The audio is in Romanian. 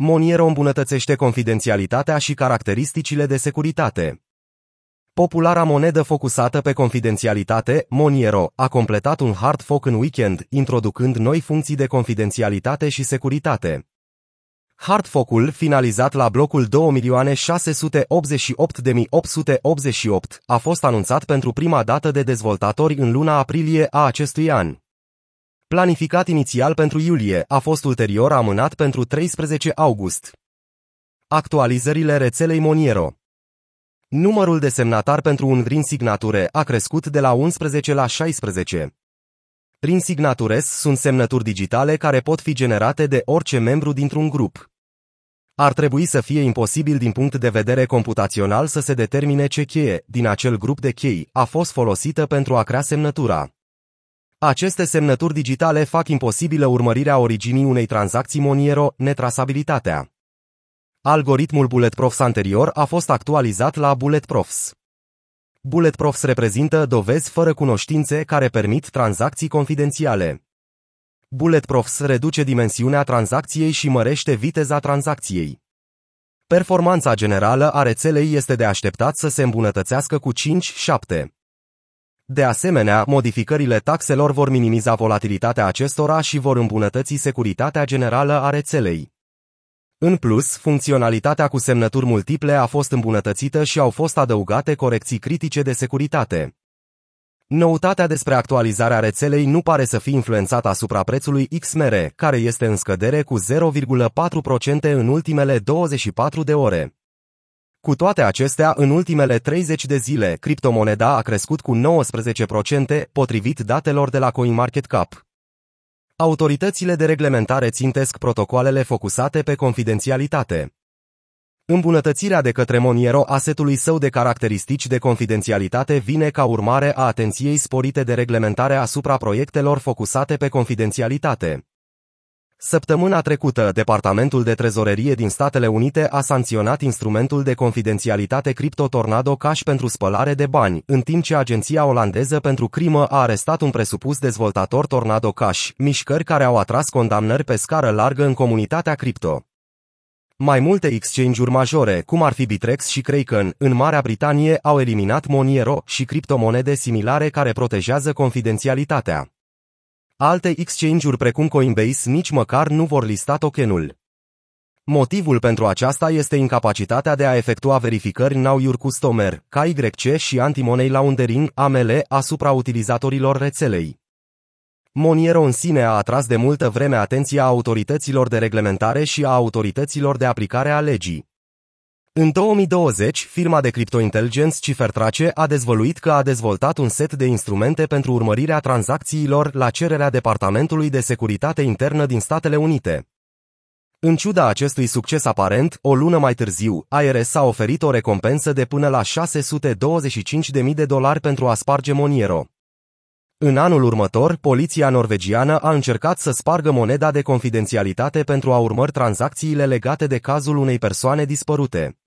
Moniero îmbunătățește confidențialitatea și caracteristicile de securitate. Populara monedă focusată pe confidențialitate, Moniero, a completat un hard fork în weekend, introducănd noi funcții de confidențialitate și securitate. Hard fork-ul, finalizat la blocul 2.688.888, a fost anunțat pentru prima dată de dezvoltatori în luna aprilie a acestui an. Planificat inițial pentru iulie, a fost ulterior amânat pentru 13 august. Actualizările rețelei Moniero Numărul de semnatari pentru un green signature a crescut de la 11 la 16. Prin signatures sunt semnături digitale care pot fi generate de orice membru dintr-un grup. Ar trebui să fie imposibil din punct de vedere computațional să se determine ce cheie, din acel grup de chei, a fost folosită pentru a crea semnătura. Aceste semnături digitale fac imposibilă urmărirea originii unei tranzacții Moniero, netrasabilitatea. Algoritmul Bulletproofs anterior a fost actualizat la Bulletproofs. Bulletproofs reprezintă dovezi fără cunoștințe care permit tranzacții confidențiale. Bulletproofs reduce dimensiunea tranzacției și mărește viteza tranzacției. Performanța generală a rețelei este de așteptat să se îmbunătățească cu 5-7. De asemenea, modificările taxelor vor minimiza volatilitatea acestora și vor îmbunătăți securitatea generală a rețelei. În plus, funcționalitatea cu semnături multiple a fost îmbunătățită și au fost adăugate corecții critice de securitate. Noutatea despre actualizarea rețelei nu pare să fi influențat asupra prețului XMR, care este în scădere cu 0,4% în ultimele 24 de ore. Cu toate acestea, în ultimele 30 de zile, criptomoneda a crescut cu 19%, potrivit datelor de la CoinMarketCap. Autoritățile de reglementare țintesc protocoalele focusate pe confidențialitate. Îmbunătățirea de către Moniero a setului său de caracteristici de confidențialitate vine ca urmare a atenției sporite de reglementare asupra proiectelor focusate pe confidențialitate. Săptămâna trecută, Departamentul de Trezorerie din Statele Unite a sancționat instrumentul de confidențialitate Crypto Tornado Cash pentru spălare de bani, în timp ce agenția olandeză pentru crimă a arestat un presupus dezvoltator Tornado Cash, mișcări care au atras condamnări pe scară largă în comunitatea cripto. Mai multe exchange-uri majore, cum ar fi Bitrex și Kraken, în Marea Britanie au eliminat Moniero și criptomonede similare care protejează confidențialitatea. Alte exchange-uri precum Coinbase nici măcar nu vor lista tokenul. Motivul pentru aceasta este incapacitatea de a efectua verificări Know Your Customer, KYC și Anti-Money Laundering, AML, asupra utilizatorilor rețelei. Moniero în sine a atras de multă vreme atenția autorităților de reglementare și a autorităților de aplicare a legii. În 2020, firma de cryptointelligence Cifrtrace a dezvăluit că a dezvoltat un set de instrumente pentru urmărirea tranzacțiilor la cererea Departamentului de Securitate Internă din Statele Unite. În ciuda acestui succes aparent, o lună mai târziu, IRS a oferit o recompensă de până la 625.000 de dolari pentru a sparge Moniero. În anul următor, poliția norvegiană a încercat să spargă moneda de confidențialitate pentru a urmări tranzacțiile legate de cazul unei persoane dispărute.